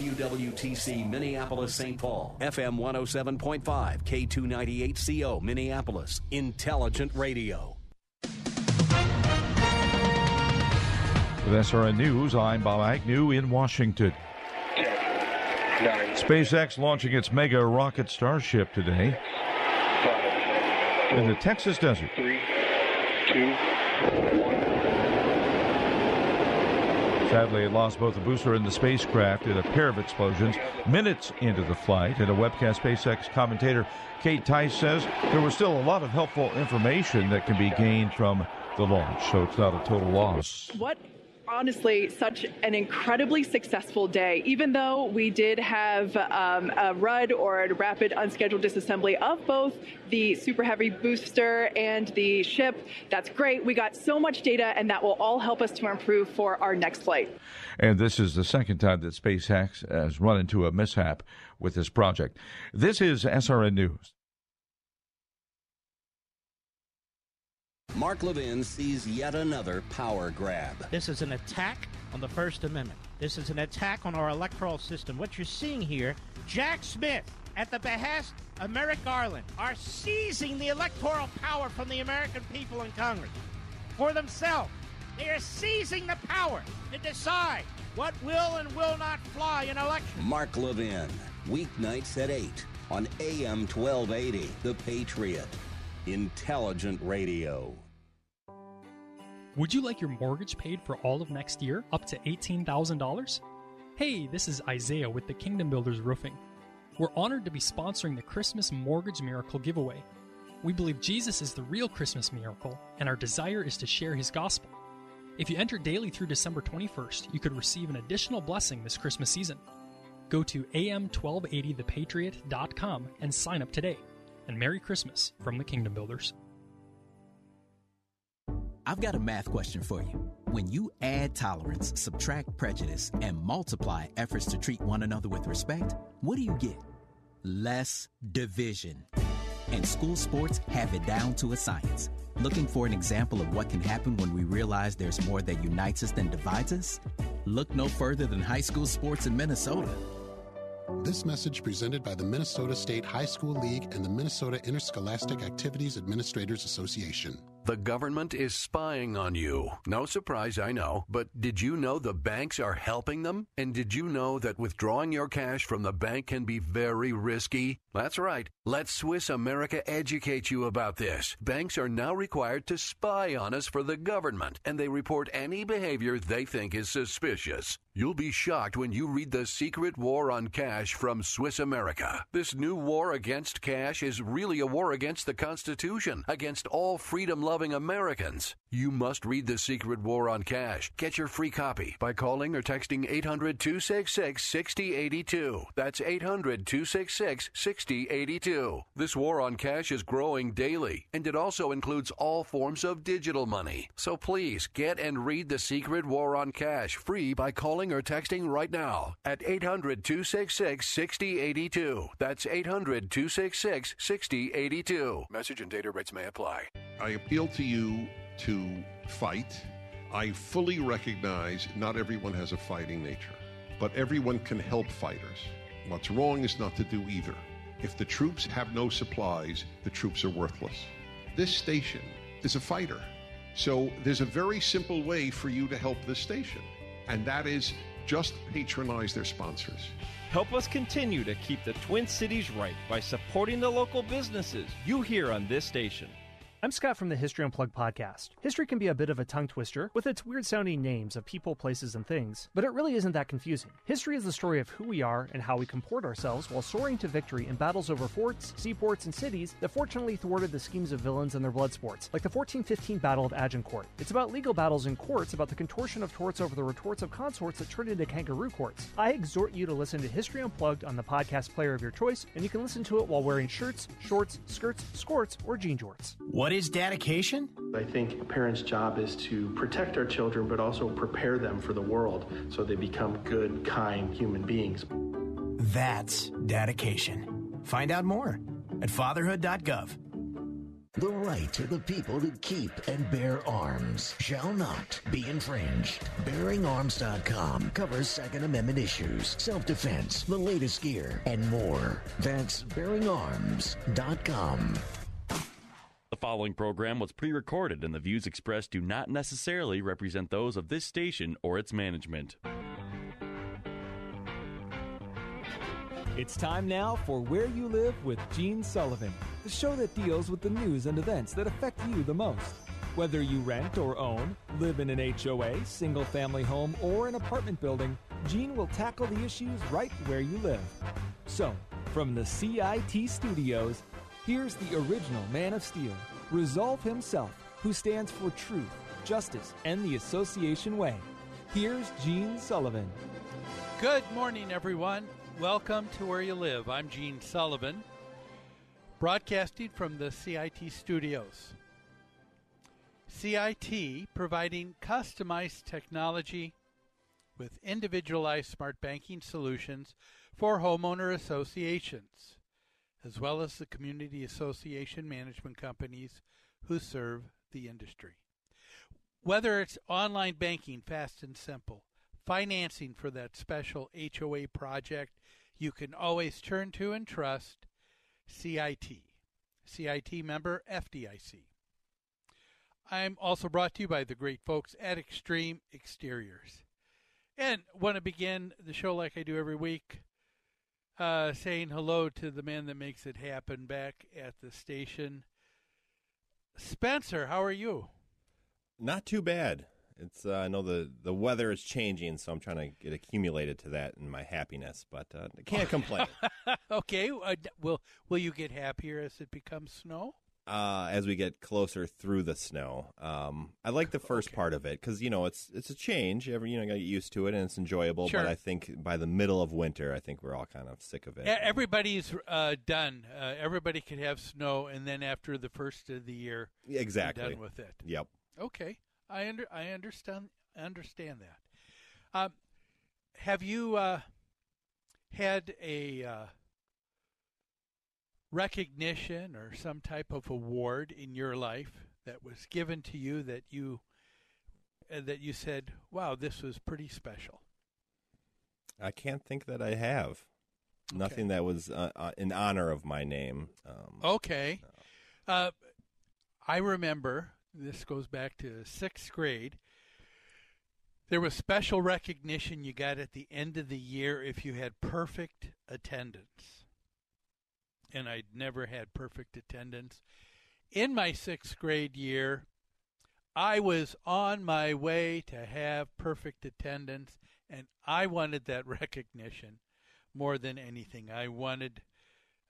WWTC Minneapolis St. Paul, FM 107.5, K298CO Minneapolis, Intelligent Radio. With SRN News, I'm Bob Agnew in Washington. SpaceX launching its mega rocket Starship today in the Texas desert. Three, two, one. Sadly, it lost both the booster and the spacecraft in a pair of explosions minutes into the flight. And a webcast SpaceX commentator, Kate Tice, says there was still a lot of helpful information that can be gained from the launch, so it's not a total loss. What honestly such an incredibly successful day. Even though we did have um, a RUD or a rapid unscheduled disassembly of both the Super Heavy booster and the ship, that's great. We got so much data, and that will all help us to improve for our next flight. And this is the second time that SpaceX has run into a mishap with this project. This is SRN News. Mark Levin sees yet another power grab. This is an attack on the First Amendment. This is an attack on our electoral system. What you're seeing here, Jack Smith, at the behest of Merrick Garland, are seizing the electoral power from the American people in Congress for themselves. They are seizing the power to decide what will and will not fly in elections. Mark Levin, weeknights at 8 on AM 1280, The Patriot. Intelligent Radio. Would you like your mortgage paid for all of next year, up to $18,000? Hey, this is Isaiah with the Kingdom Builders Roofing. We're honored to be sponsoring the Christmas Mortgage Miracle giveaway. We believe Jesus is the real Christmas miracle, and our desire is to share his gospel. If you enter daily through December 21st, you could receive an additional blessing this Christmas season. Go to am1280thepatriot.com and sign up today. And Merry Christmas from the Kingdom Builders. I've got a math question for you. When you add tolerance, subtract prejudice, and multiply efforts to treat one another with respect, what do you get? Less division. And school sports have it down to a science. Looking for an example of what can happen when we realize there's more that unites us than divides us? Look no further than high school sports in Minnesota. This message presented by the Minnesota State High School League and the Minnesota Interscholastic Activities Administrators Association. The government is spying on you. No surprise, I know. But did you know the banks are helping them? And did you know that withdrawing your cash from the bank can be very risky? That's right. Let Swiss America educate you about this. Banks are now required to spy on us for the government, and they report any behavior they think is suspicious. You'll be shocked when you read The Secret War on Cash from Swiss America. This new war against cash is really a war against the Constitution, against all freedom loving Americans. You must read The Secret War on Cash. Get your free copy by calling or texting 800 266 6082. That's 800 266 6082. This war on cash is growing daily, and it also includes all forms of digital money. So please get and read The Secret War on Cash free by calling or texting right now at 800 266 6082. That's 800 266 6082. Message and data rates may apply. I appeal to you to fight. I fully recognize not everyone has a fighting nature, but everyone can help fighters. What's wrong is not to do either. If the troops have no supplies, the troops are worthless. This station is a fighter. So there's a very simple way for you to help this station, and that is just patronize their sponsors. Help us continue to keep the Twin Cities right by supporting the local businesses you hear on this station. I'm Scott from the History Unplugged podcast. History can be a bit of a tongue twister with its weird sounding names of people, places, and things, but it really isn't that confusing. History is the story of who we are and how we comport ourselves while soaring to victory in battles over forts, seaports, and cities that fortunately thwarted the schemes of villains and their blood sports, like the 1415 Battle of Agincourt. It's about legal battles in courts, about the contortion of torts over the retorts of consorts that turned into kangaroo courts. I exhort you to listen to History Unplugged on the podcast player of your choice, and you can listen to it while wearing shirts, shorts, skirts, skirts, or jean jorts. What is dedication? I think a parent's job is to protect our children, but also prepare them for the world so they become good, kind human beings. That's dedication. Find out more at fatherhood.gov. The right of the people to keep and bear arms shall not be infringed. BearingArms.com covers Second Amendment issues, self defense, the latest gear, and more. That's BearingArms.com. The following program was pre recorded, and the views expressed do not necessarily represent those of this station or its management. It's time now for Where You Live with Gene Sullivan, the show that deals with the news and events that affect you the most. Whether you rent or own, live in an HOA, single family home, or an apartment building, Gene will tackle the issues right where you live. So, from the CIT studios, here's the original Man of Steel, Resolve himself, who stands for truth, justice, and the association way. Here's Gene Sullivan. Good morning, everyone. Welcome to Where You Live. I'm Gene Sullivan, broadcasting from the CIT studios. CIT providing customized technology with individualized smart banking solutions for homeowner associations, as well as the community association management companies who serve the industry. Whether it's online banking, fast and simple, financing for that special HOA project, you can always turn to and trust CIT. CIT member FDIC. I'm also brought to you by the great folks at Extreme Exteriors. And want to begin the show like I do every week, uh, saying hello to the man that makes it happen back at the station. Spencer, how are you? Not too bad. It's uh, I know the the weather is changing, so I'm trying to get accumulated to that in my happiness, but uh, I can't complain. okay, uh, will will you get happier as it becomes snow? Uh, as we get closer through the snow, um, I like the first okay. part of it because you know it's it's a change. Every you know, get used to it and it's enjoyable. Sure. But I think by the middle of winter, I think we're all kind of sick of it. Everybody's uh, done. Uh, everybody could have snow, and then after the first of the year, exactly done with it. Yep. Okay. I under I understand understand that. Um, have you uh, had a uh, recognition or some type of award in your life that was given to you that you uh, that you said, "Wow, this was pretty special"? I can't think that I have. Okay. Nothing that was uh, uh, in honor of my name. Um, okay. No. Uh, I remember this goes back to sixth grade. There was special recognition you got at the end of the year if you had perfect attendance. And I'd never had perfect attendance. In my sixth grade year, I was on my way to have perfect attendance, and I wanted that recognition more than anything. I wanted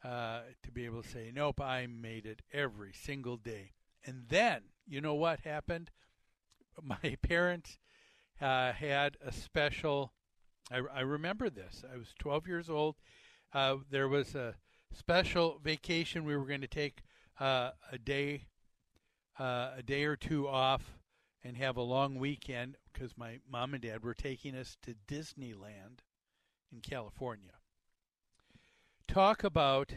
uh, to be able to say, Nope, I made it every single day. And then, you know what happened? My parents uh, had a special. I, I, remember this. I was 12 years old. Uh, there was a special vacation we were going to take uh, a day, uh, a day or two off, and have a long weekend because my mom and dad were taking us to Disneyland in California. Talk about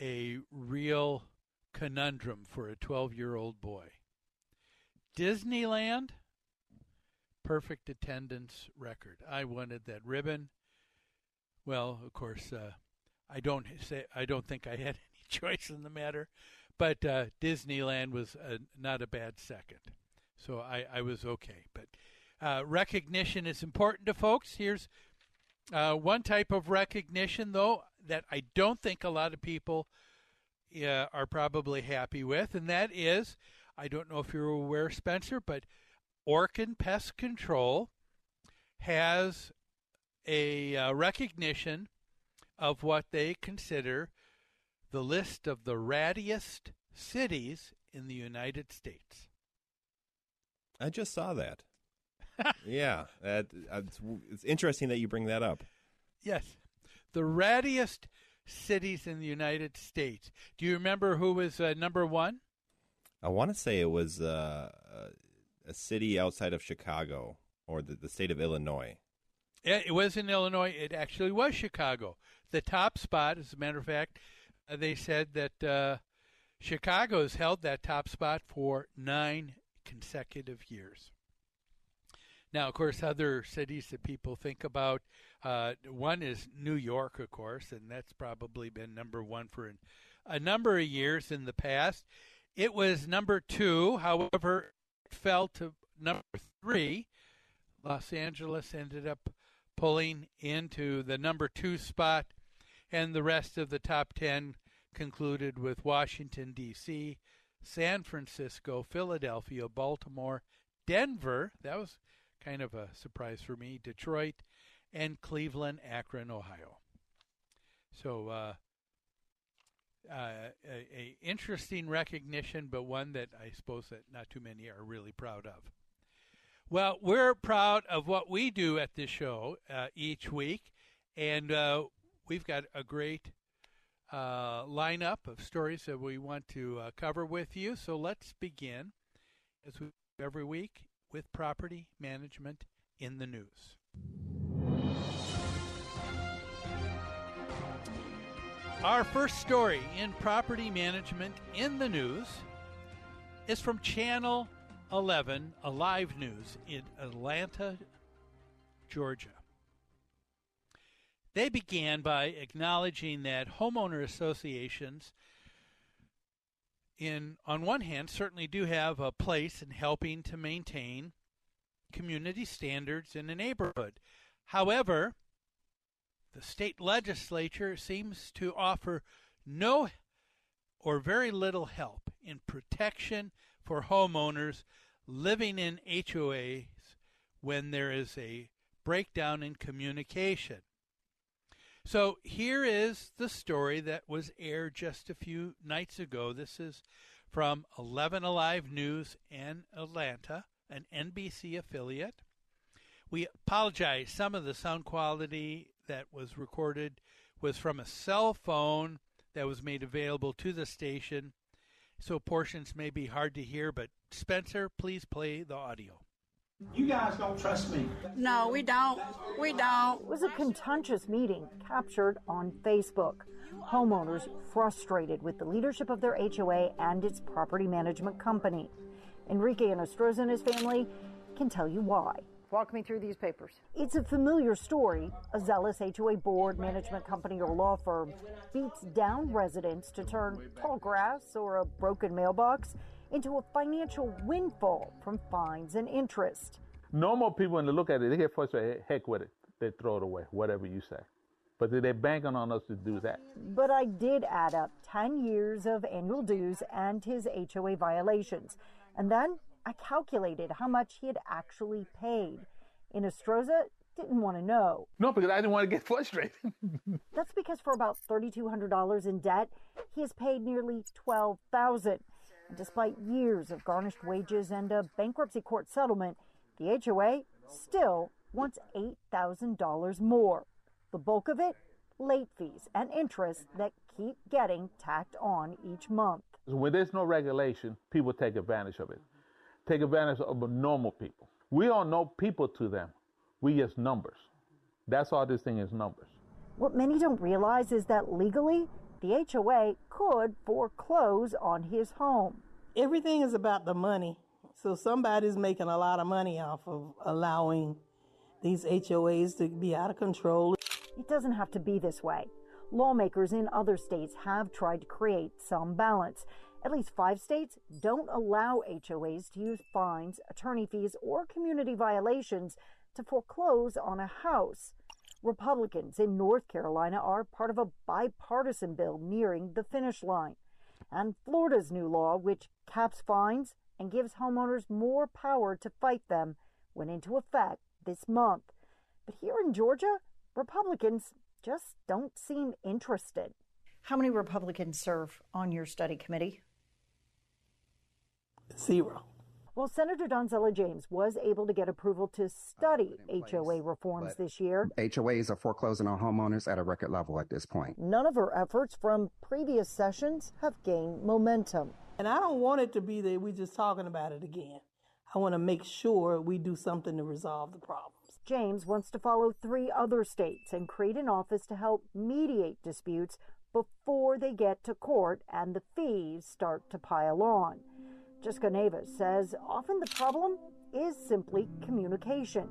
a real conundrum for a 12 year old boy. Disneyland, perfect attendance record. I wanted that ribbon. Well, of course, uh, I don't say I don't think I had any choice in the matter, but uh, Disneyland was a, not a bad second, so I, I was okay. But uh, recognition is important to folks. Here's uh, one type of recognition, though, that I don't think a lot of people uh, are probably happy with, and that is I don't know if you're aware, Spencer, but Orkin Pest Control has a uh, recognition of what they consider the list of the rattiest cities in the United States. I just saw that. yeah, that, it's, it's interesting that you bring that up. Yes, the rattiest cities in the United States. Do you remember who was uh, number one? I want to say it was uh, a city outside of Chicago or the, the state of Illinois. It was in Illinois. It actually was Chicago. The top spot, as a matter of fact, uh, they said that uh, Chicago has held that top spot for nine consecutive years. Now, of course, other cities that people think about, uh, one is New York, of course, and that's probably been number one for an, a number of years in the past. It was number two, however, it fell to number three. Los Angeles ended up pulling into the number two spot, and the rest of the top ten concluded with Washington, D.C., San Francisco, Philadelphia, Baltimore, Denver. That was kind of a surprise for me. Detroit, and Cleveland, Akron, Ohio. So, uh, uh, a, a, interesting recognition, but one that I suppose that not too many are really proud of. Well, we're proud of what we do at this show uh, each week, and uh, we've got a great uh, lineup of stories that we want to uh, cover with you. So let's begin, as we do every week, with property management in the news. Our first story in property management in the news is from Channel 11, Alive News in Atlanta, Georgia. They began by acknowledging that homeowner associations in on one hand certainly do have a place in helping to maintain community standards in a neighborhood. However, the state legislature seems to offer no or very little help in protection for homeowners living in HOAs when there is a breakdown in communication. So here is the story that was aired just a few nights ago. This is from 11 Alive News in Atlanta, an NBC affiliate. We apologize. Some of the sound quality that was recorded was from a cell phone that was made available to the station. So portions may be hard to hear, but Spencer, please play the audio. You guys don't trust me. No, we don't. We don't. It was a contentious meeting captured on Facebook. Homeowners frustrated with the leadership of their HOA and its property management company. Enrique Inostroza and his family can tell you why. Walk me through these papers. It's a familiar story. A zealous HOA board, management company, or law firm beats down residents to turn tall grass or a broken mailbox into a financial windfall from fines and interest. Normal people, when they look at it, they get frustrated. Heck with it. They throw it away, whatever you say. But they're banking on us to do that. But I did add up 10 years of annual dues and his HOA violations. And then I calculated how much he had actually paid. Inostroza didn't want to know. No, because I didn't want to get frustrated. That's because for about $3,200 in debt, he has paid nearly 12000 Despite years of garnished wages and a bankruptcy court settlement, the HOA still wants $8,000 more. The bulk of it, late fees and interest that keep getting tacked on each month. When there's no regulation, people take advantage of it. Take advantage of normal people. We don't know people to them. We just numbers. That's all this thing is numbers. What many don't realize is that legally, the HOA could foreclose on his home. Everything is about the money. So somebody's making a lot of money off of allowing these HOAs to be out of control. It doesn't have to be this way. Lawmakers in other states have tried to create some balance. At least five states don't allow HOAs to use fines, attorney fees, or community violations to foreclose on a house. Republicans in North Carolina are part of a bipartisan bill nearing the finish line. and Florida's new law, which caps fines and gives homeowners more power to fight them, went into effect this month. But here in Georgia, Republicans just don't seem interested. How many Republicans serve on your study committee? Zero. Well, Senator Donzella James was able to get approval to study HOA reforms this year. HOAs are foreclosing on homeowners at a record level at this point. None of her efforts from previous sessions have gained momentum. And I don't want it to be that we're just talking about it again. I want to make sure we do something to resolve the problems. James wants to follow three other states and create an office to help mediate disputes before they get to court and the fees start to pile on. Jessica Neves says often the problem is simply communication.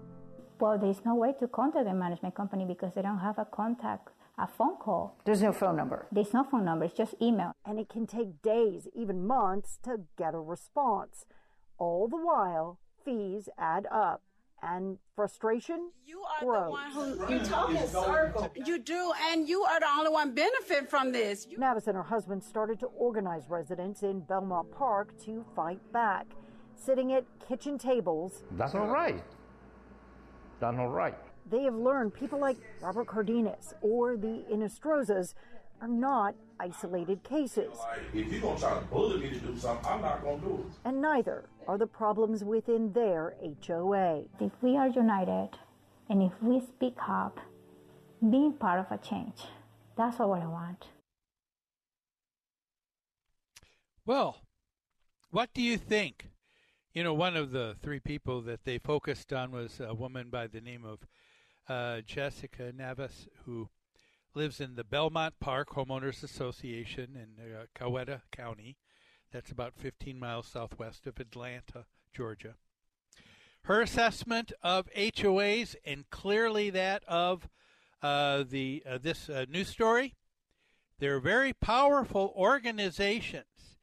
Well, there's no way to contact the management company because they don't have a contact, a phone call. There's no phone number. There's no phone number, it's just email. And it can take days, even months, to get a response. All the while, fees add up and frustration you are grows. the one who you talk in circles. You do, and you are the only one benefit from this. You- Navis and her husband started to organize residents in Belmont Park to fight back, sitting at kitchen tables. That's all right. That's all right. They have learned people like Robert Cardenas or the Inostrozas are not isolated cases. If you're gonna try to bully me to do something, I'm not gonna do it. And neither are the problems within their HOA. If we are united and if we speak up, being part of a change, that's what I want. Well, what do you think? You know, one of the three people that they focused on was a woman by the name of uh, Jessica Navis, who lives in the Belmont Park Homeowners Association in uh, Coweta County. That's about 15 miles southwest of Atlanta, Georgia. Her assessment of HOAs and clearly that of uh, the uh, this uh, news story, they're very powerful organizations,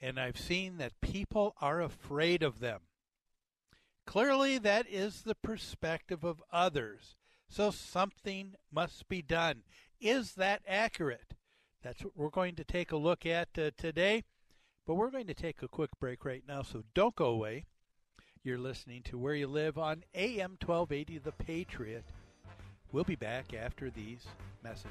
and I've seen that people are afraid of them. Clearly, that is the perspective of others. So something must be done. Is that accurate? That's what we're going to take a look at uh, today. But we're going to take a quick break right now, so don't go away. You're listening to Where You Live on AM 1280 The Patriot. We'll be back after these messages.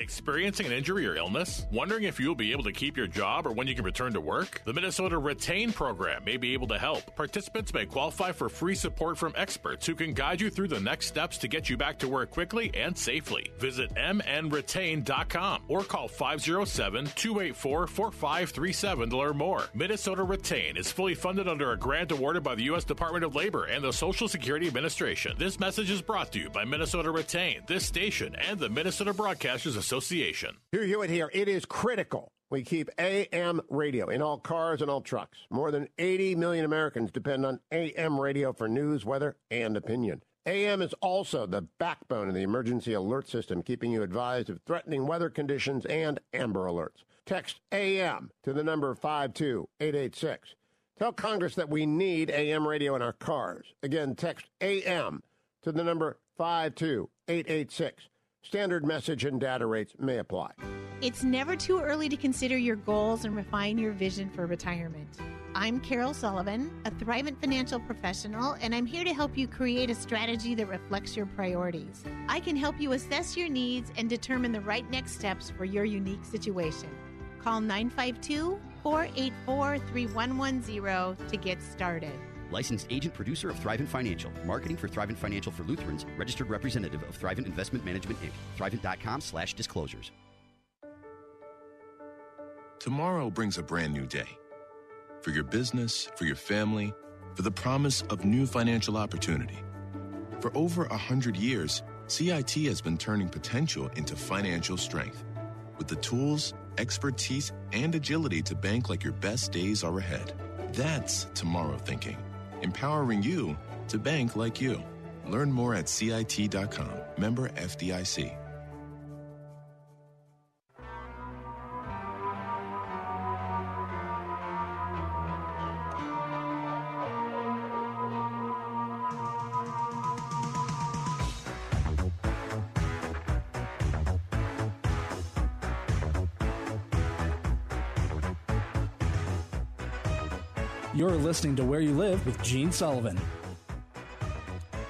Experiencing an injury or illness? Wondering if you'll be able to keep your job or when you can return to work? The Minnesota Retain program may be able to help. Participants may qualify for free support from experts who can guide you through the next steps to get you back to work quickly and safely. Visit mnretain.com or call 507-284-4537 to learn more. Minnesota Retain is fully funded under a grant awarded by the U.S. Department of Labor and the Social Security Administration. This message is brought to you by Minnesota Retain, this station, and the Minnesota Broadcasters Association. Hugh Hewitt here. It is critical we keep AM radio in all cars and all trucks. More than 80 million Americans depend on AM radio for news, weather, and opinion. AM is also the backbone of the emergency alert system, keeping you advised of threatening weather conditions and Amber Alerts. Text AM to the number 52886. Tell Congress that we need AM radio in our cars. Again, text AM to the number 52886. Standard message and data rates may apply. It's never too early to consider your goals and refine your vision for retirement. I'm Carol Sullivan, a Thrivent financial professional, and I'm here to help you create a strategy that reflects your priorities. I can help you assess your needs and determine the right next steps for your unique situation. Call 952 484 3110 to get started. Licensed agent producer of Thrivent Financial. Marketing for Thrivent Financial for Lutherans. Registered representative of Thrivent Investment Management, Inc. Thrivent.com slash disclosures. Tomorrow brings a brand new day. For your business, for your family, for the promise of new financial opportunity. For over a hundred years, CIT has been turning potential into financial strength. With the tools, expertise, and agility to bank like your best days are ahead. That's tomorrow thinking empowering you to bank like you. Learn more at CIT.com. Member FDIC. Listening to Where You Live with Gene Sullivan.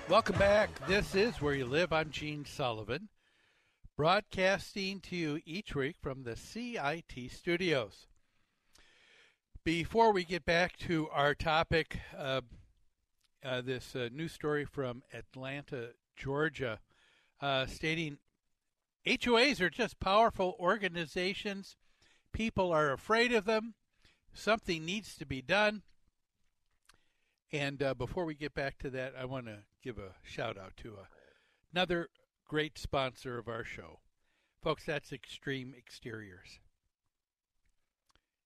Welcome back. This is Where You Live. I'm Gene Sullivan, broadcasting to you each week from the CIT studios. Before we get back to our topic, uh, uh, this uh, news story from Atlanta, Georgia, uh, stating HOAs are just powerful organizations. People are afraid of them. Something needs to be done. And uh, before we get back to that, I want to give a shout out to a, another great sponsor of our show. Folks, that's Extreme Exteriors.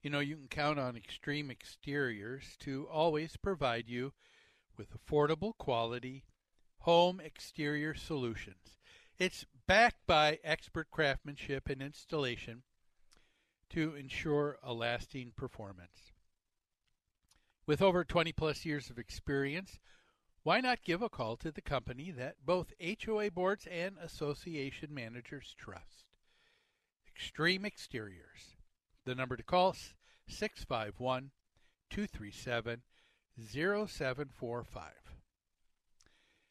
You know, you can count on Extreme Exteriors to always provide you with affordable quality home exterior solutions. It's backed by expert craftsmanship and installation to ensure a lasting performance. With over 20 plus years of experience, why not give a call to the company that both HOA boards and association managers trust? Extreme Exteriors. The number to call 651 237 0745.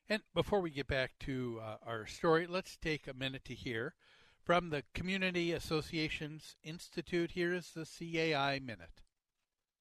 And before we get back to uh, our story, let's take a minute to hear from the Community Associations Institute. Here is the CAI Minute.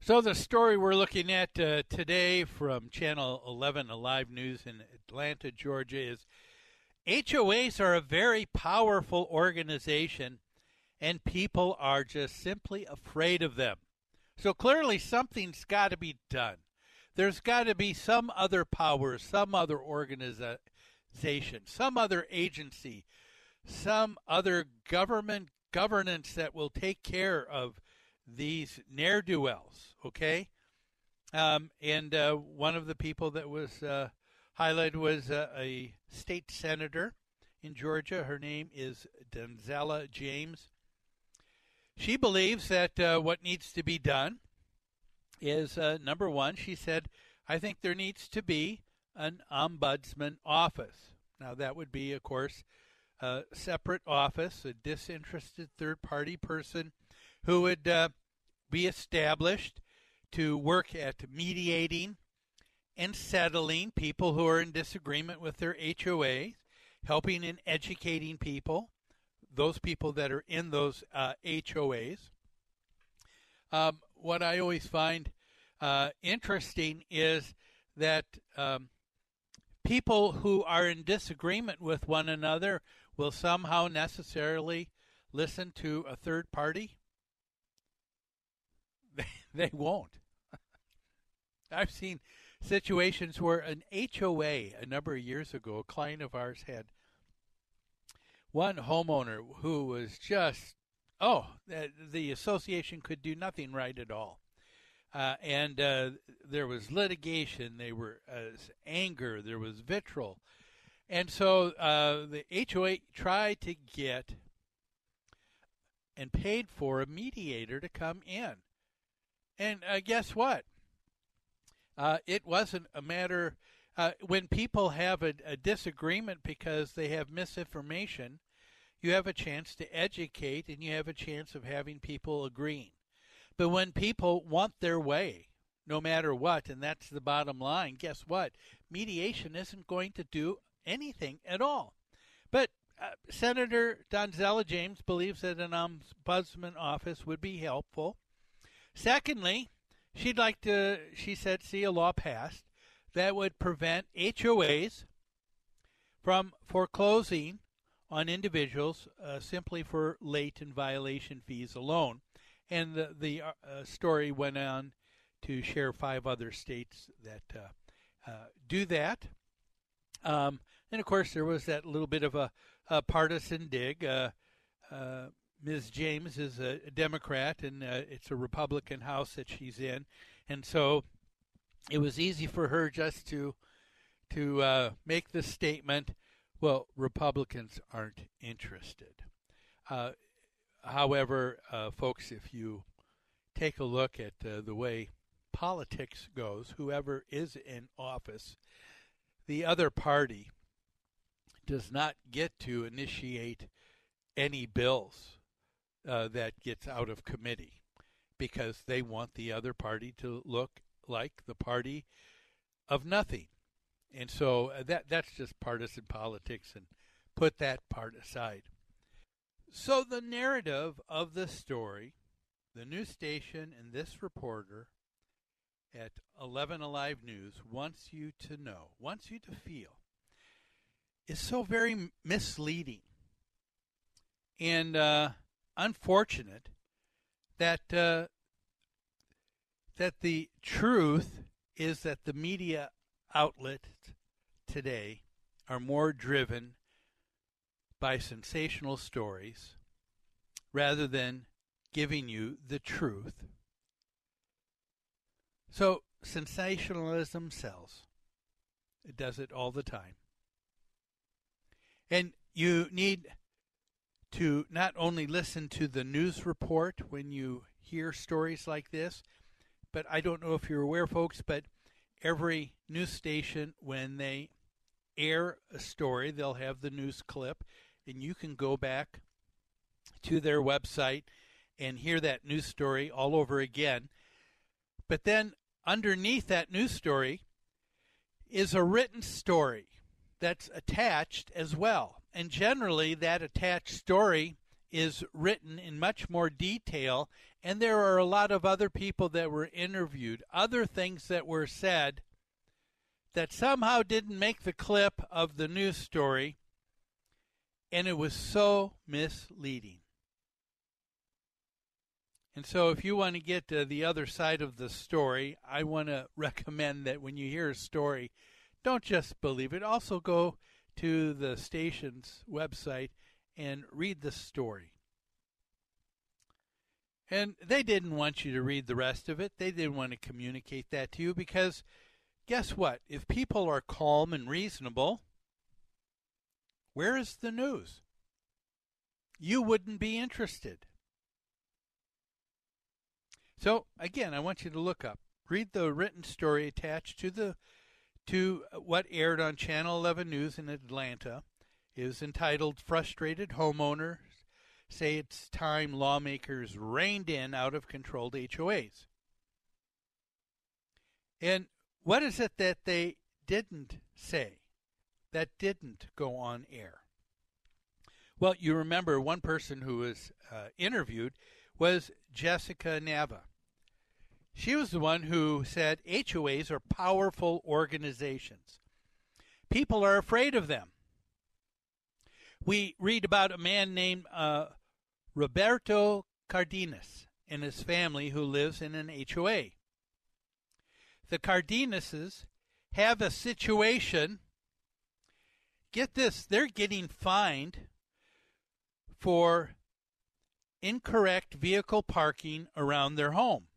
So, the story we're looking at uh, today from Channel 11 Alive News in Atlanta, Georgia is HOAs are a very powerful organization, and people are just simply afraid of them. So, clearly, something's got to be done. There's got to be some other power, some other organization, some other agency, some other government governance that will take care of these ne'er do wells, okay? Um, and uh, one of the people that was uh, highlighted was uh, a state senator in Georgia. Her name is Donzella James. She believes that uh, what needs to be done is uh, number one, she said, I think there needs to be an ombudsman office. Now, that would be, of course, a separate office, a disinterested third party person who would uh, be established to work at mediating and settling people who are in disagreement with their HOAs, helping and educating people, those people that are in those uh, HOAs. Um, what I always find uh, interesting is that um, people who are in disagreement with one another will somehow necessarily listen to a third party. They, won't. I've seen situations where an HOA a number of years ago, a client of ours had one homeowner who was just oh the association could do nothing right at all. Uh, and uh, there was litigation there was uh, anger there was vitriol. And so uh, the HOA tried to get and paid for a mediator to come in and uh, guess what uh, it wasn't a matter uh, when people have a, a, disagreement because they have misinformation, you have a chance to educate and you have a chance of having people agreeing. But when people want their way, no matter what, and that's the bottom line, guess what? Mediation isn't going to do anything at all. But uh, Senator Donzella James believes that an ombudsman office would be helpful. Secondly, she'd like to, she said, see a law passed that would prevent HOAs from foreclosing on individuals uh, simply for late and violation fees alone. And the, the uh, uh, story went on to share five other states that uh, uh, do that. Um, and of course, there was that little bit of a, a partisan dig. Uh, Ms. James is a, Democrat, and it's a Republican House that she's in, and so it was easy for her just to to uh, make the statement, "Well, Republicans aren't interested." Uh, however, uh, folks, if you take a look at uh, the way politics goes, whoever is in office, the other party does not get to initiate any bills uh, that gets out of committee because they want the other party to look like the party of nothing. And so uh, that that's just partisan politics and put that part aside. So the narrative of the story, the news station and this reporter at 11 Alive News wants you to know, wants you to feel, is so very misleading and uh, unfortunate that uh, that the truth is that the media outlets today are more driven by sensational stories rather than giving you the truth. So, sensationalism sells. It does it all the time. And you need to not only listen to the news report when you hear stories like this, but I don't know if you're aware, folks, but every news station, when they air a story, they'll have the news clip, and you can go back to their website and hear that news story all over again. But then underneath that news story is a written story that's attached as well. And generally, that attached story is written in much more detail and there are a lot of other people that were interviewed, other things that were said that somehow didn't make the clip of the news story, and it was so misleading. And so, if you want to get to the other side of the story, I want to recommend that when you hear a story, don't just believe it. Also, go to the station's website and read the story. And they didn't want you to read the rest of it. They didn't want to communicate that to you because guess what? If people are calm and reasonable, where is the news? You wouldn't be interested. So again, I want you to look up, read the written story attached to the to what aired on Channel 11 News in Atlanta. is entitled "Frustrated Homeowners say it's time lawmakers reined in out of controlled HOAs. And what is it that they didn't say, that didn't go on air? Well, you remember one person who was uh, interviewed was Jessica Nava. She was the one who said HOAs are powerful organizations. People are afraid of them. We read about a man named uh, Roberto Cardenas and his family who lives in an HOA. The Cardenases have a situation. Get this, they're getting fined for incorrect vehicle parking around their home.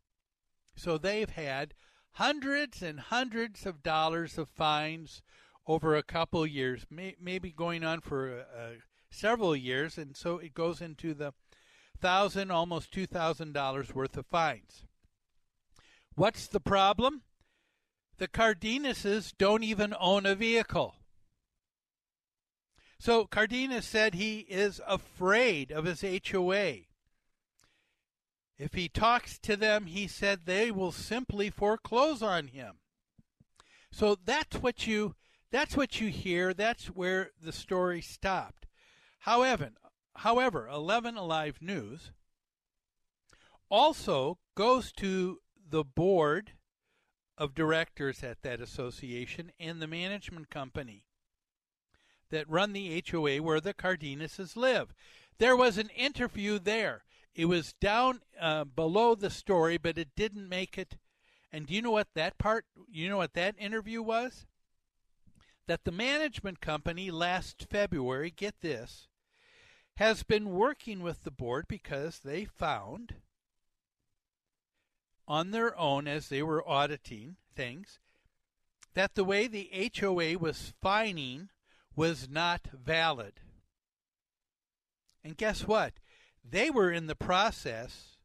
So they've had hundreds and hundreds of dollars of fines over a couple years, may, maybe going on for uh, several years, and so it goes into the thousand, almost two thousand dollars worth of fines. What's the problem? The Cardenases don't even own a vehicle. So Cardenas said he is afraid of his HOA. If he talks to them, he said they will simply foreclose on him. So that's what you that's what you hear. That's where the story stopped. However, however, 11 Alive News also goes to the board of directors at that association and the management company that run the HOA where the Cardenases live. There was an interview there. It was down uh, below the story, but it didn't make it. And do you know what that part, you know what that interview was? That the management company last February, get this, has been working with the board because they found on their own as they were auditing things that the way the HOA was fining was not valid. And guess what? They were in the process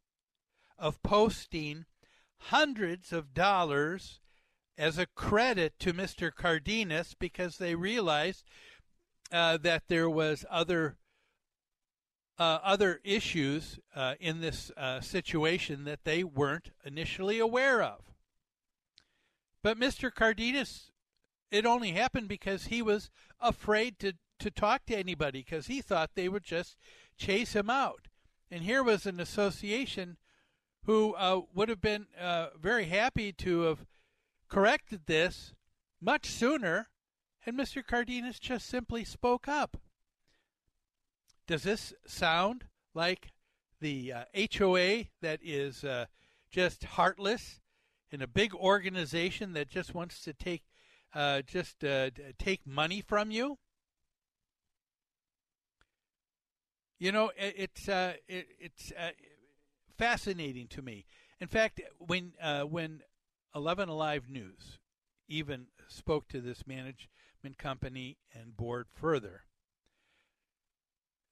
of posting hundreds of dollars as a credit to Mr. Cardenas because they realized uh, that there was other uh, other issues uh, in this uh, situation that they weren't initially aware of. But Mr. Cardenas, it only happened because he was afraid to, to talk to anybody because he thought they would just chase him out. And here was an association who uh, would have been uh, very happy to have corrected this much sooner, and Mr. Cardenas just simply spoke up. Does this sound like the uh, HOA that is uh, just heartless and a big organization that just wants to take uh, just uh, take money from you? You know, it, it's uh, it, it's uh, fascinating to me. In fact, when uh, when Eleven Alive News even spoke to this management company and board further,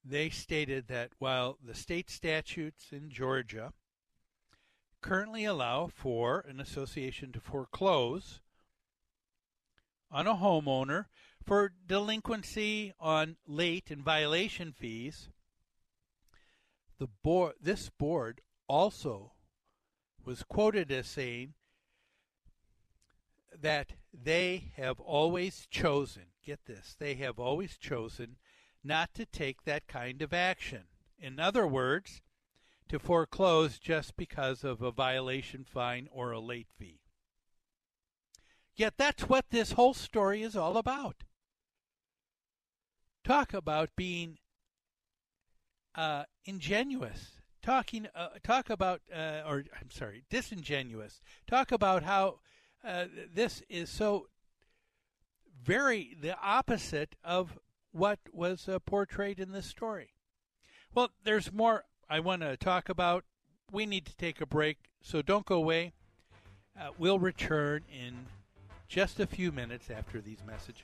they stated that while the state statutes in Georgia currently allow for an association to foreclose on a homeowner for delinquency on late and violation fees the board, this board also was quoted as saying that they have always chosen, get this, they have always chosen not to take that kind of action. In other words, to foreclose just because of a violation fine or a late fee. Yet that's what this whole story is all about. Talk about being uh, ingenuous. Talking, uh, talk about, uh, or I'm sorry, disingenuous. Talk about how uh, this is so very the opposite of what was uh, portrayed in this story. Well, there's more I want to talk about. We need to take a break, so don't go away. Uh, we'll return in just a few minutes after these messages.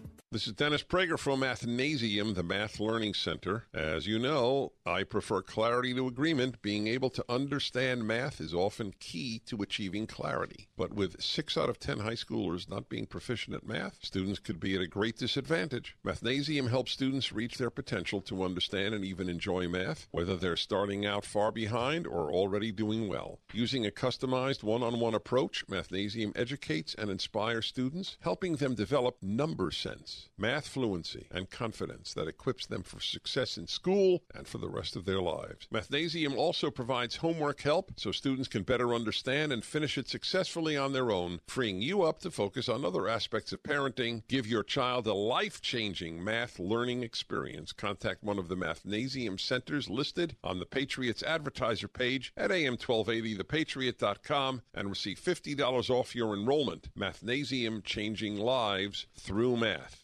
This is Dennis Prager from Mathnasium, the Math Learning Center. As you know, I prefer clarity to agreement. Being able to understand math is often key to achieving clarity. But with six out of ten high schoolers not being proficient at math, students could be at a great disadvantage. Mathnasium helps students reach their potential to understand and even enjoy math, whether they're starting out far behind or already doing well. Using a customized one on one approach, Mathnasium educates and inspires students, helping them develop number sense math fluency, and confidence that equips them for success in school and for the rest of their lives. Mathnasium also provides homework help so students can better understand and finish it successfully on their own, freeing you up to focus on other aspects of parenting. Give your child a life changing math learning experience. Contact one of the Mathnasium centers listed on the Patriots advertiser page at am1280thepatriot.com and receive $50 off your enrollment. Mathnasium changing lives through math.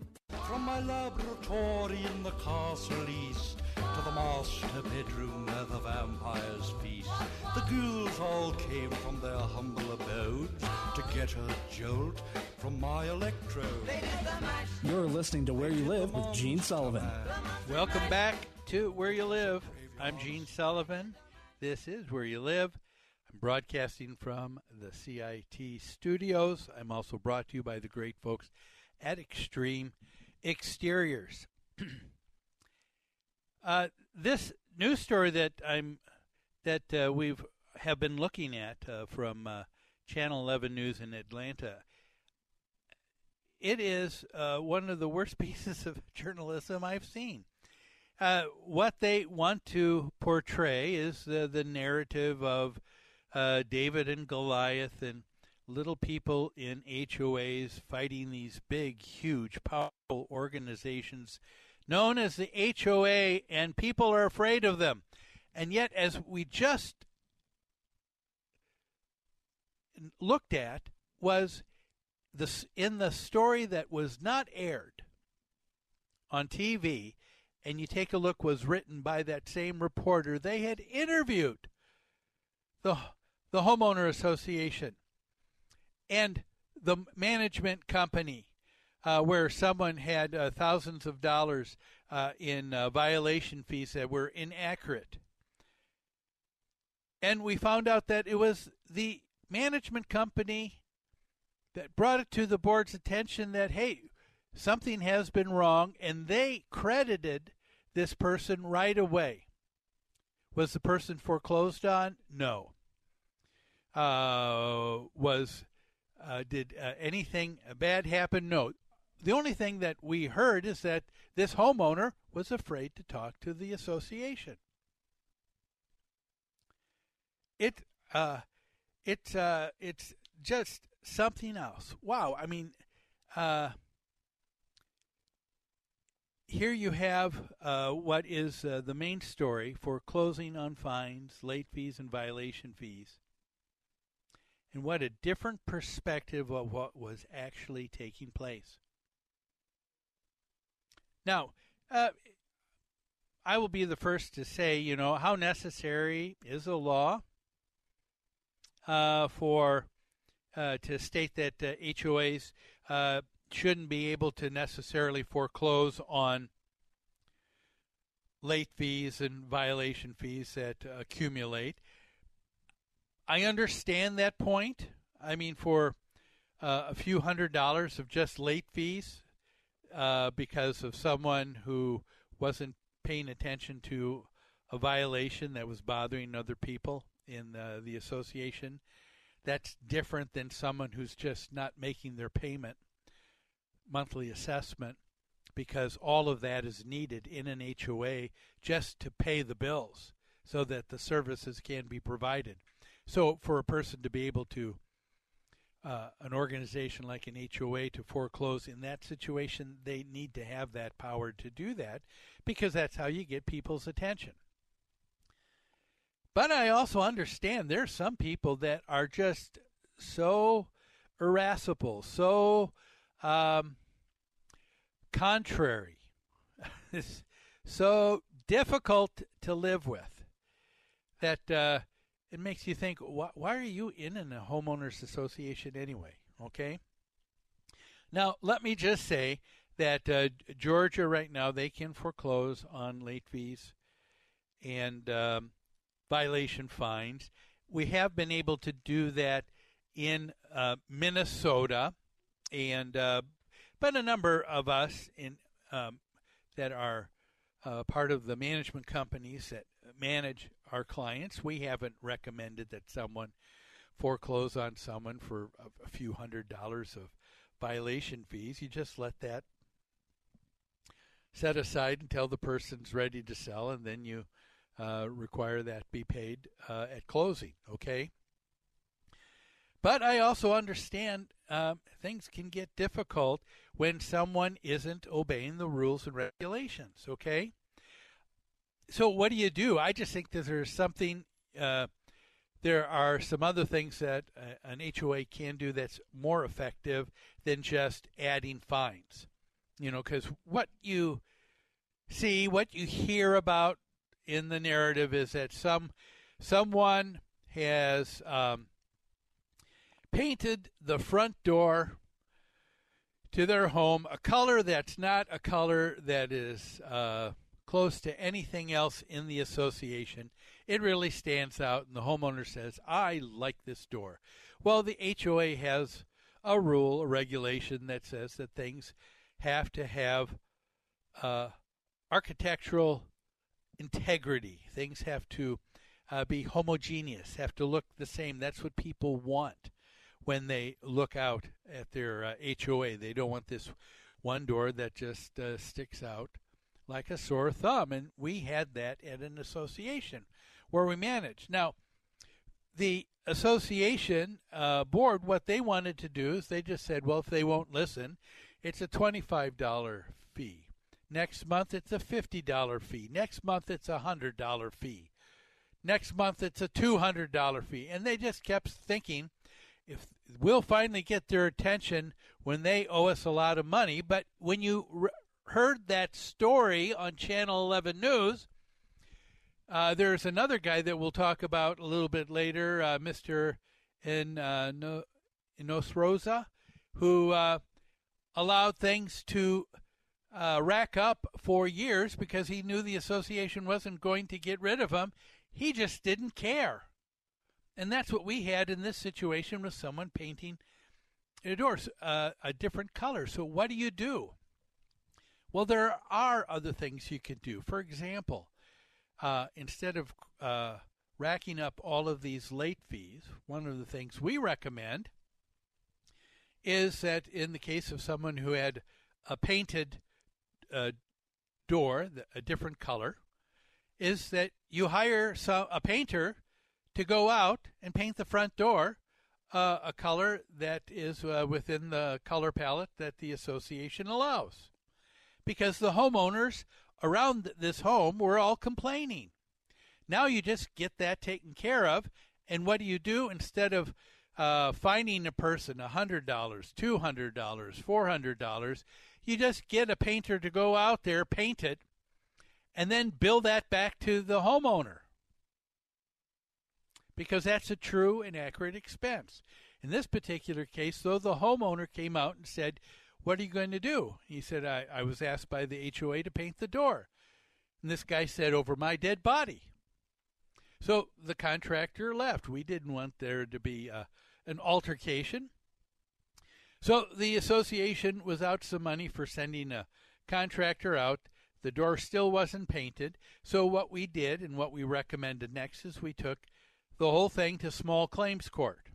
From my laboratory in the castle east to the master bedroom where the vampires feast, the ghouls all came from their humble abodes to get a jolt from my electrode. You're listening to Where You Live with Gene Sullivan. Welcome back to Where You Live. I'm Gene Sullivan. This is Where You Live. I'm broadcasting from the CIT studios. I'm also brought to you by the great folks at Extreme exteriors. uh, this news story that I'm that uh, we've have been looking at uh, from uh, Channel 11 News in Atlanta. It is uh, one of the worst pieces of journalism I've seen. Uh, what they want to portray is the, the narrative of David and Goliath and little people in HOAs fighting these big, huge, powerful organizations known as the HOA, and people are afraid of them. And yet, as we just looked at, was this in the story that was not aired on TV, and you take a look, was written by that same reporter. They had interviewed the the homeowner association and the management company uh, where someone had uh, thousands of dollars uh, in uh, violation fees that were inaccurate. And we found out that it was the management company that brought it to the board's attention that, hey, something has been wrong, and they credited this person right away. Was the person foreclosed on? No. Uh, was uh, did uh, anything bad happen? No. The only thing that we heard is that this homeowner was afraid to talk to the association. It uh, it uh, it's just something else. Wow. I mean, uh, here you have uh, what is uh, the main story for closing on fines, late fees, and violation fees. And what a different perspective of what was actually taking place. Now, uh, I will be the first to say, you know, how necessary is a law uh, for uh, to state that uh, HOAs uh, shouldn't be able to necessarily foreclose on late fees and violation fees that accumulate. I understand that point. I mean, for uh, a few hundred dollars of just late fees uh, because of someone who wasn't paying attention to a violation that was bothering other people in uh, the association, that's different than someone who's just not making their payment monthly assessment because all of that is needed in an HOA just to pay the bills so that the services can be provided. So, for a person to be able to, uh, an organization like an HOA to foreclose in that situation, they need to have that power to do that because that's how you get people's attention. But I also understand there's some people that are just so irascible, so um, contrary, so difficult to live with that uh, it makes you think, why, why are you in a homeowners association anyway? Okay. Now, let me just say that uh, Georgia right now they can foreclose on late fees and um, violation fines. We have been able to do that in uh, Minnesota, and uh, but a number of us in um, that are uh, part of the management companies that manage our clients, we haven't recommended that someone foreclose on someone for a, few hundred dollars of violation fees. You just let that set aside until the person's ready to sell, and then you uh, require that be paid uh, at closing. Okay. But I also understand um, things can get difficult when someone isn't obeying the rules and regulations. Okay. So what do you do? I just think that there's something. Uh, there are some other things that uh, an HOA can do that's more effective than just adding fines. You know, because what you see, what you hear about in the narrative is that some someone has um, painted the front door to their home a color that's not a color that is uh, close to anything else in the association. It really stands out, and the homeowner says, I like this door. Well, the HOA has a rule, a regulation that says that things have to have uh, architectural integrity. Things have to uh, be homogeneous, have to look the same. That's what people want when they look out at their uh, HOA. They don't want this one door that just uh, sticks out like a sore thumb. And we had that at an association where we managed. Now, the association uh, board, what they wanted to do is they just said, well, if they won't listen, it's a $25 fee. Next month, it's a $50 fee. Next month, it's a $100 fee. Next month, it's a $200 fee. And they just kept thinking if we'll finally get their attention when they owe us a lot of money. But when you heard that story on Channel 11 News, uh, there's another guy that we'll talk about a little bit later, uh, Mr. In, uh, no, who uh, allowed things to uh, rack up for years because he knew the association wasn't going to get rid of him. He just didn't care. And that's what we had in this situation with someone painting a door uh, a different color. So what do you do? Well, there are other things you can do. For example, uh, instead of uh, racking up all of these late fees, one of the things we recommend is that in the case of someone who had a painted uh, door, a different color, is that you hire some, a painter to go out and paint the front door uh, a color that is uh, within the color palette that the association allows. Because the homeowners around this home were all complaining. Now you just get that taken care of, and what do you do instead of uh, finding a person $100, $200, $400. You just get a painter to go out there, paint it, and then bill that back to the homeowner. Because that's a true and accurate expense. In this particular case, though, the homeowner came out and said, What are you going to do? He said, I, I was asked by the HOA to paint the door. And this guy said, Over my dead body. So the contractor left. We didn't want there to be uh, an altercation. So the association was out some money for sending a contractor out. The door still wasn't painted. So what we did and what we recommended next is we took the whole thing to small claims court.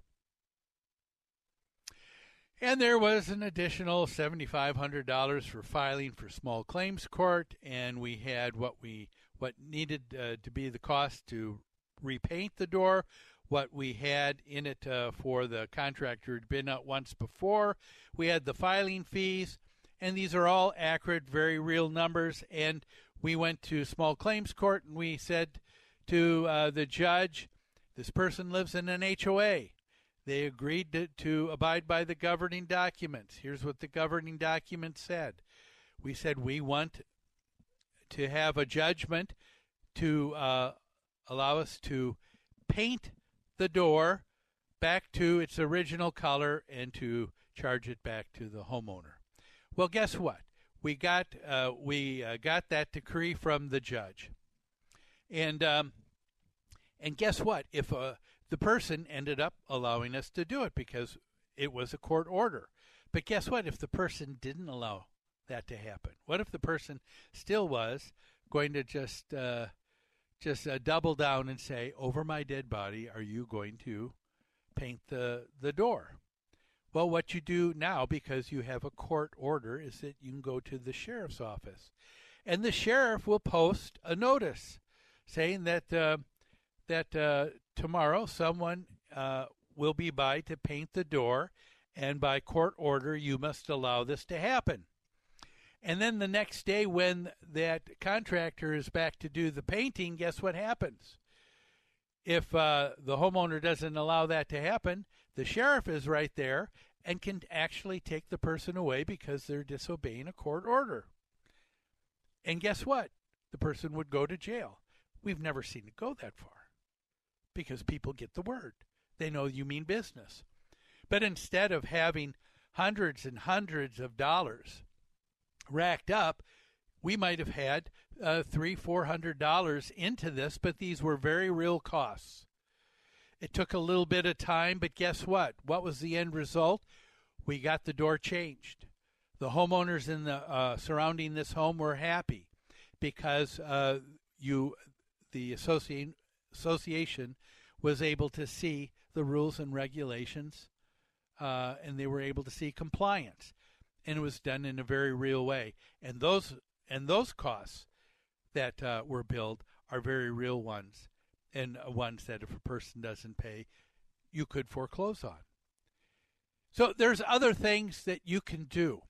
And there was an additional $7,500 for filing for small claims court, and we had what we what needed uh, to be the cost to repaint the door, what we had in it uh, for the contractor had been out once before. We had the filing fees, and these are all accurate, very real numbers. And we went to small claims court and we said to uh, the judge, "This person lives in an HOA." They agreed to, to abide by the governing documents. Here's what the governing document said. We said we want to have a judgment to uh, allow us to paint the door back to its original color and to charge it back to the homeowner. Well, guess what? We got uh, we uh, got that decree from the judge, and um, and guess what? If a the person ended up allowing us to do it because it was a court order. But guess what? If the person didn't allow that to happen, what if the person still was going to just uh, just uh, double down and say, "Over my dead body, are you going to paint the the door?" Well, what you do now, because you have a court order, is that you can go to the sheriff's office, and the sheriff will post a notice saying that uh, that uh, tomorrow someone uh, will be by to paint the door, and by court order, you must allow this to happen. And then the next day, when that contractor is back to do the painting, guess what happens? If uh, the homeowner doesn't allow that to happen, the sheriff is right there and can actually take the person away because they're disobeying a court order. And guess what? The person would go to jail. We've never seen it go that far because people get the word. They know you mean business. But instead of having hundreds and hundreds of dollars racked up, we might have had uh, three, four hundred dollars into this, but these were very real costs. It took a little bit of time, but guess what? What was the end result? We got the door changed. The homeowners in the uh, surrounding this home were happy because uh, you, the association, association was able to see the rules and regulations, uh, and they were able to see compliance, and it was done in a very real way. And those and those costs that uh, were billed are very real ones, and ones that if a person doesn't pay, you could foreclose on. So there's other things that you can do.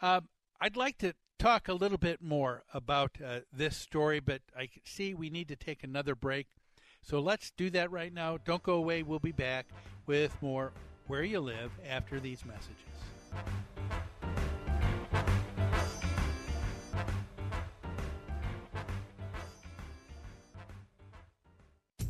Um, I'd like to talk a little bit more about uh, this story, but I see we need to take another break. So let's do that right now. Don't go away. We'll be back with more Where You Live after these messages.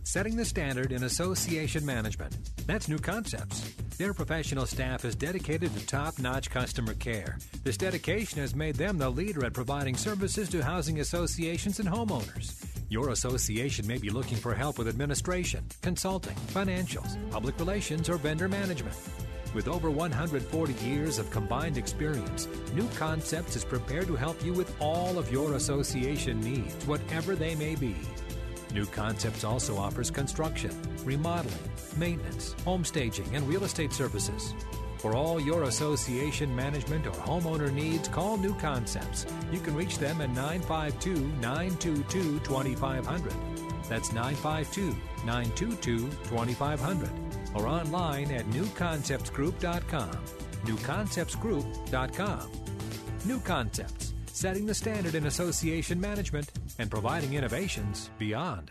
Setting the standard in association management. That's New Concepts. Their professional staff is dedicated to top notch customer care. This dedication has made them the leader at providing services to housing associations and homeowners. Your association may be looking for help with administration, consulting, financials, public relations, or vendor management. With over 140 years of combined experience, New Concepts is prepared to help you with all of your association needs, whatever they may be. New Concepts also offers construction, remodeling, maintenance, home staging, and real estate services. For all your association management or homeowner needs, call New Concepts. You can reach them at 952 922 2500. That's 952 922 2500. Or online at newconceptsgroup.com. Newconceptsgroup.com. New Concepts, setting the standard in association management and providing innovations beyond.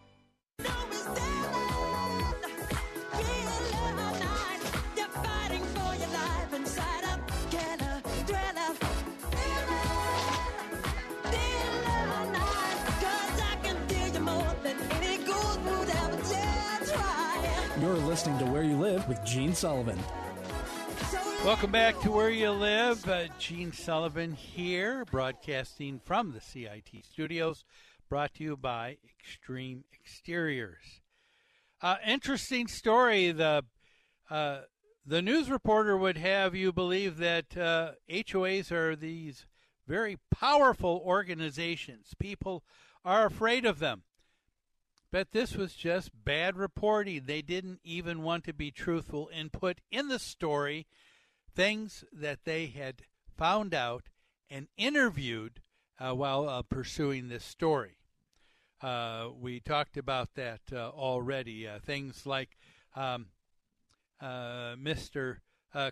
You're listening to Where You Live with Gene Sullivan. Welcome back to Where You Live. Uh, Gene Sullivan here, broadcasting from the CIT studios, brought to you by Extreme Exteriors. Uh, interesting story. The uh, the news reporter would have you believe that HOAs uh, are these very powerful organizations. People are afraid of them. But this was just bad reporting. They didn't even want to be truthful and put in the story things that they had found out and interviewed uh, while uh, pursuing this story. Uh, we talked about that uh, already. Uh, things like um, uh, Mr.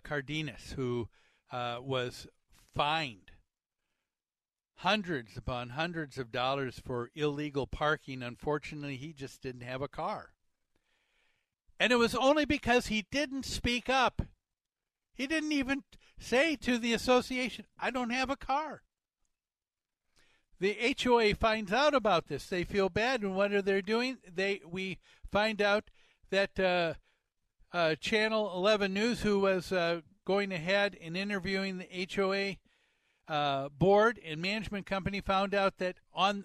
Cardenas, who was fined hundreds upon hundreds of dollars for illegal parking. Unfortunately, he just didn't have a car. And it was only because he didn't speak up. He didn't even say to the association, I don't have a car. The HOA finds out about this. They feel bad, and what are they doing? They we find out that uh, uh, Channel 11 News, who was uh, going ahead and interviewing the HOA uh, board and management company found out that on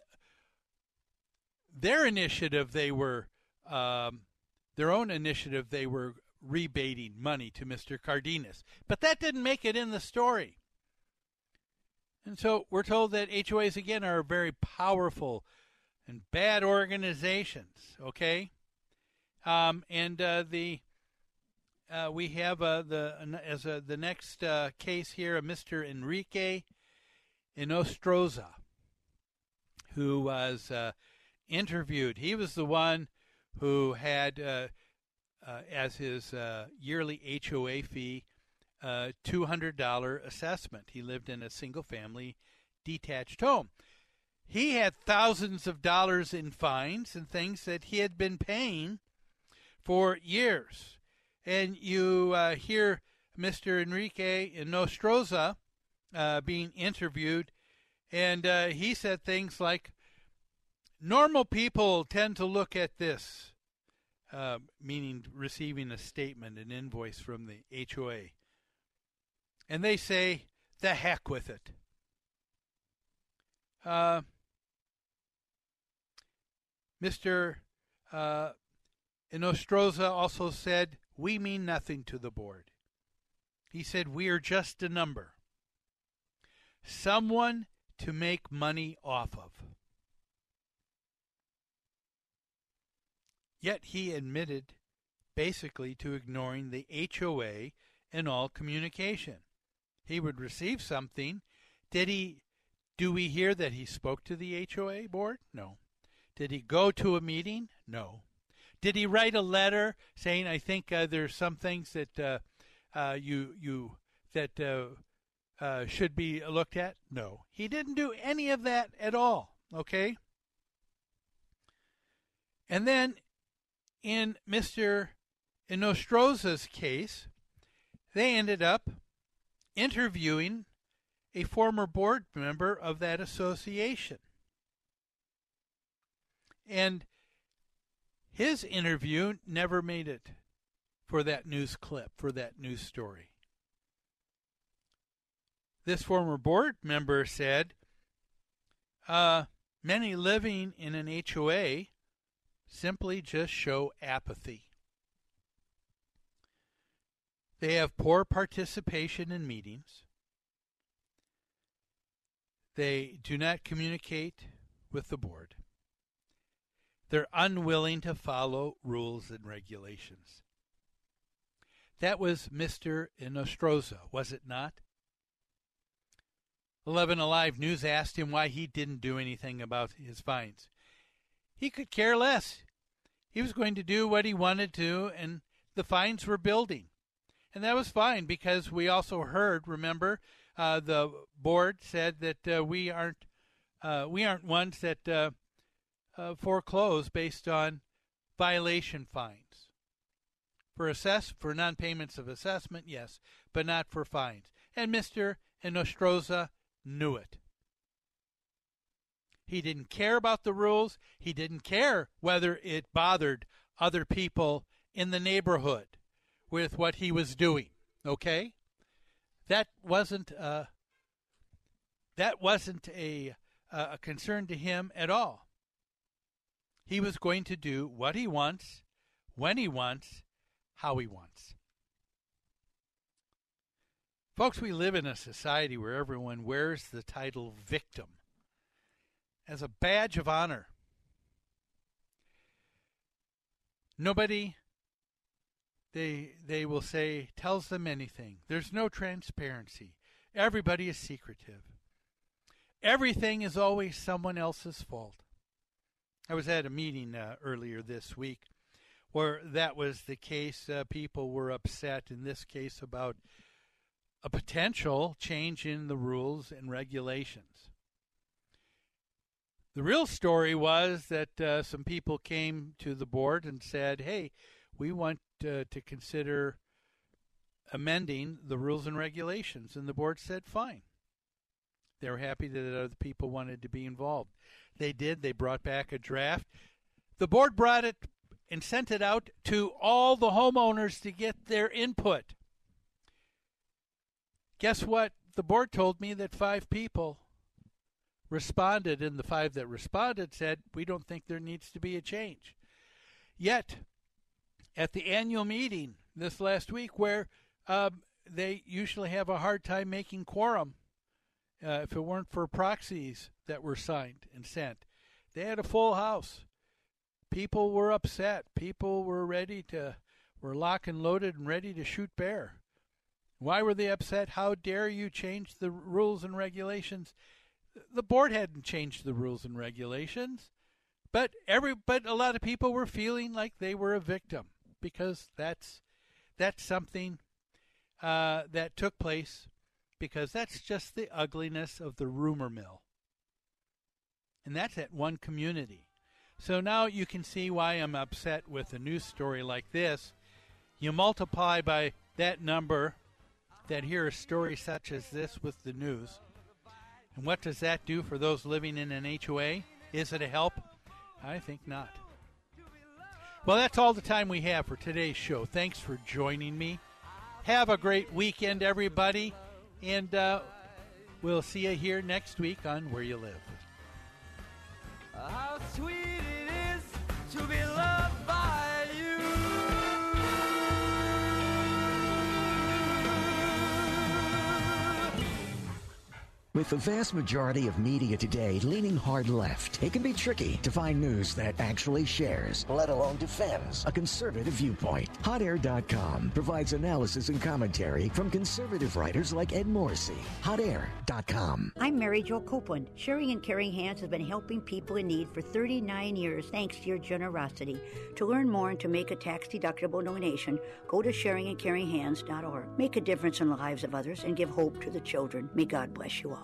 their initiative, they were um, their own initiative, they were rebating money to Mr. Cardenas. But that didn't make it in the story. And so we're told that HOAs, again, are very powerful and bad organizations, okay? Um, and uh, the uh, we have uh, the as the next uh, case here, a Mr. Enrique Inostroza, who was uh, interviewed. He was the one who had uh, uh, as his uh, yearly HOA fee $200 assessment. He lived in a single family detached home. He had thousands of dollars in fines and things that he had been paying for years. And you uh, hear Mr. Enrique Inostroza uh, being interviewed, and uh, he said things like, Normal people tend to look at this, uh, meaning receiving a statement, an invoice from the HOA, and they say, the heck with it. Uh, Mr. uh, Inostroza also said, We mean nothing to the board. He said, We are just a number. Someone to make money off of. Yet he admitted basically to ignoring the HOA in all communication. He would receive something. Did he do we hear that he spoke to the HOA board? No. Did he go to a meeting? No. Did he write a letter saying, "I think uh, there's some things that uh, uh, you you that uh, uh, should be looked at"? No. He didn't do any of that at all. Okay. And then in Mr. Inostroza's case, they ended up interviewing a former board member of that association. And his interview never made it for that news clip, for that news story. This former board member said, uh, many living in an HOA simply just show apathy. They have poor participation in meetings. They do not communicate with the board. They're unwilling to follow rules and regulations. That was Mr. Inostroza, was it not? 11 Alive News asked him why he didn't do anything about his fines. He could care less. He was going to do what he wanted to, and the fines were building. And that was fine because we also heard, remember, uh, the board said that uh, we aren't uh, we aren't ones that uh, uh, foreclose based on violation fines. For assess for non-payments of assessment, yes, but not for fines. And Mr. Inostroza knew it. He didn't care about the rules. He didn't care whether it bothered other people in the neighborhood with what he was doing. Okay? That wasn't uh, that wasn't a a concern to him at all. He was going to do what he wants, when he wants, how he wants. Folks, we live in a society where everyone wears the title victim as a badge of honor. Nobody they they will say tells them anything. There's no transparency. Everybody is secretive. Everything is always someone else's fault. I was at a meeting uh, earlier this week where that was the case. Uh, people were upset in this case about a potential change in the rules and regulations. The real story was that uh, some people came to the board and said, hey, we want uh, to consider amending the rules and regulations. And the board said, fine. They were happy that other people wanted to be involved. They did. They brought back a draft. The board brought it and sent it out to all the homeowners to get their input. Guess what? The board told me that five people responded, and the five that responded said, We don't think there needs to be a change. Yet, at the annual meeting this last week, where um, they usually have a hard time making quorum uh, if it weren't for proxies that were signed and sent. They had a full house. People were upset. People were ready to, were lock and loaded and ready to shoot bear. Why were they upset? How dare you change the rules and regulations? The board hadn't changed the rules and regulations, but every but a lot of people were feeling like they were a victim because that's that's something uh, that took place because that's just the ugliness of the rumor mill. And that's at one community. So now you can see why I'm upset with a news story like this. You multiply by that number that hear a story such as this with the news. And what does that do for those living in an HOA? Is it a help? I think not. Well, that's all the time we have for today's show. Thanks for joining me. Have a great weekend, everybody. And uh, we'll see you here next week on Where You Live. With the vast majority of media today leaning hard left, it can be tricky to find news that actually shares, let alone defends, a conservative viewpoint. HotAir.com provides analysis and commentary from conservative writers like Ed Morrissey. HotAir.com. I'm Mary Jo Copeland. Sharing and Caring Hands has been helping people in need for 39 years thanks to your generosity. To learn more and to make a tax-deductible donation, go to sharingandcaringhands.org. Make a difference in the lives of others and give hope to the children. May God bless you all.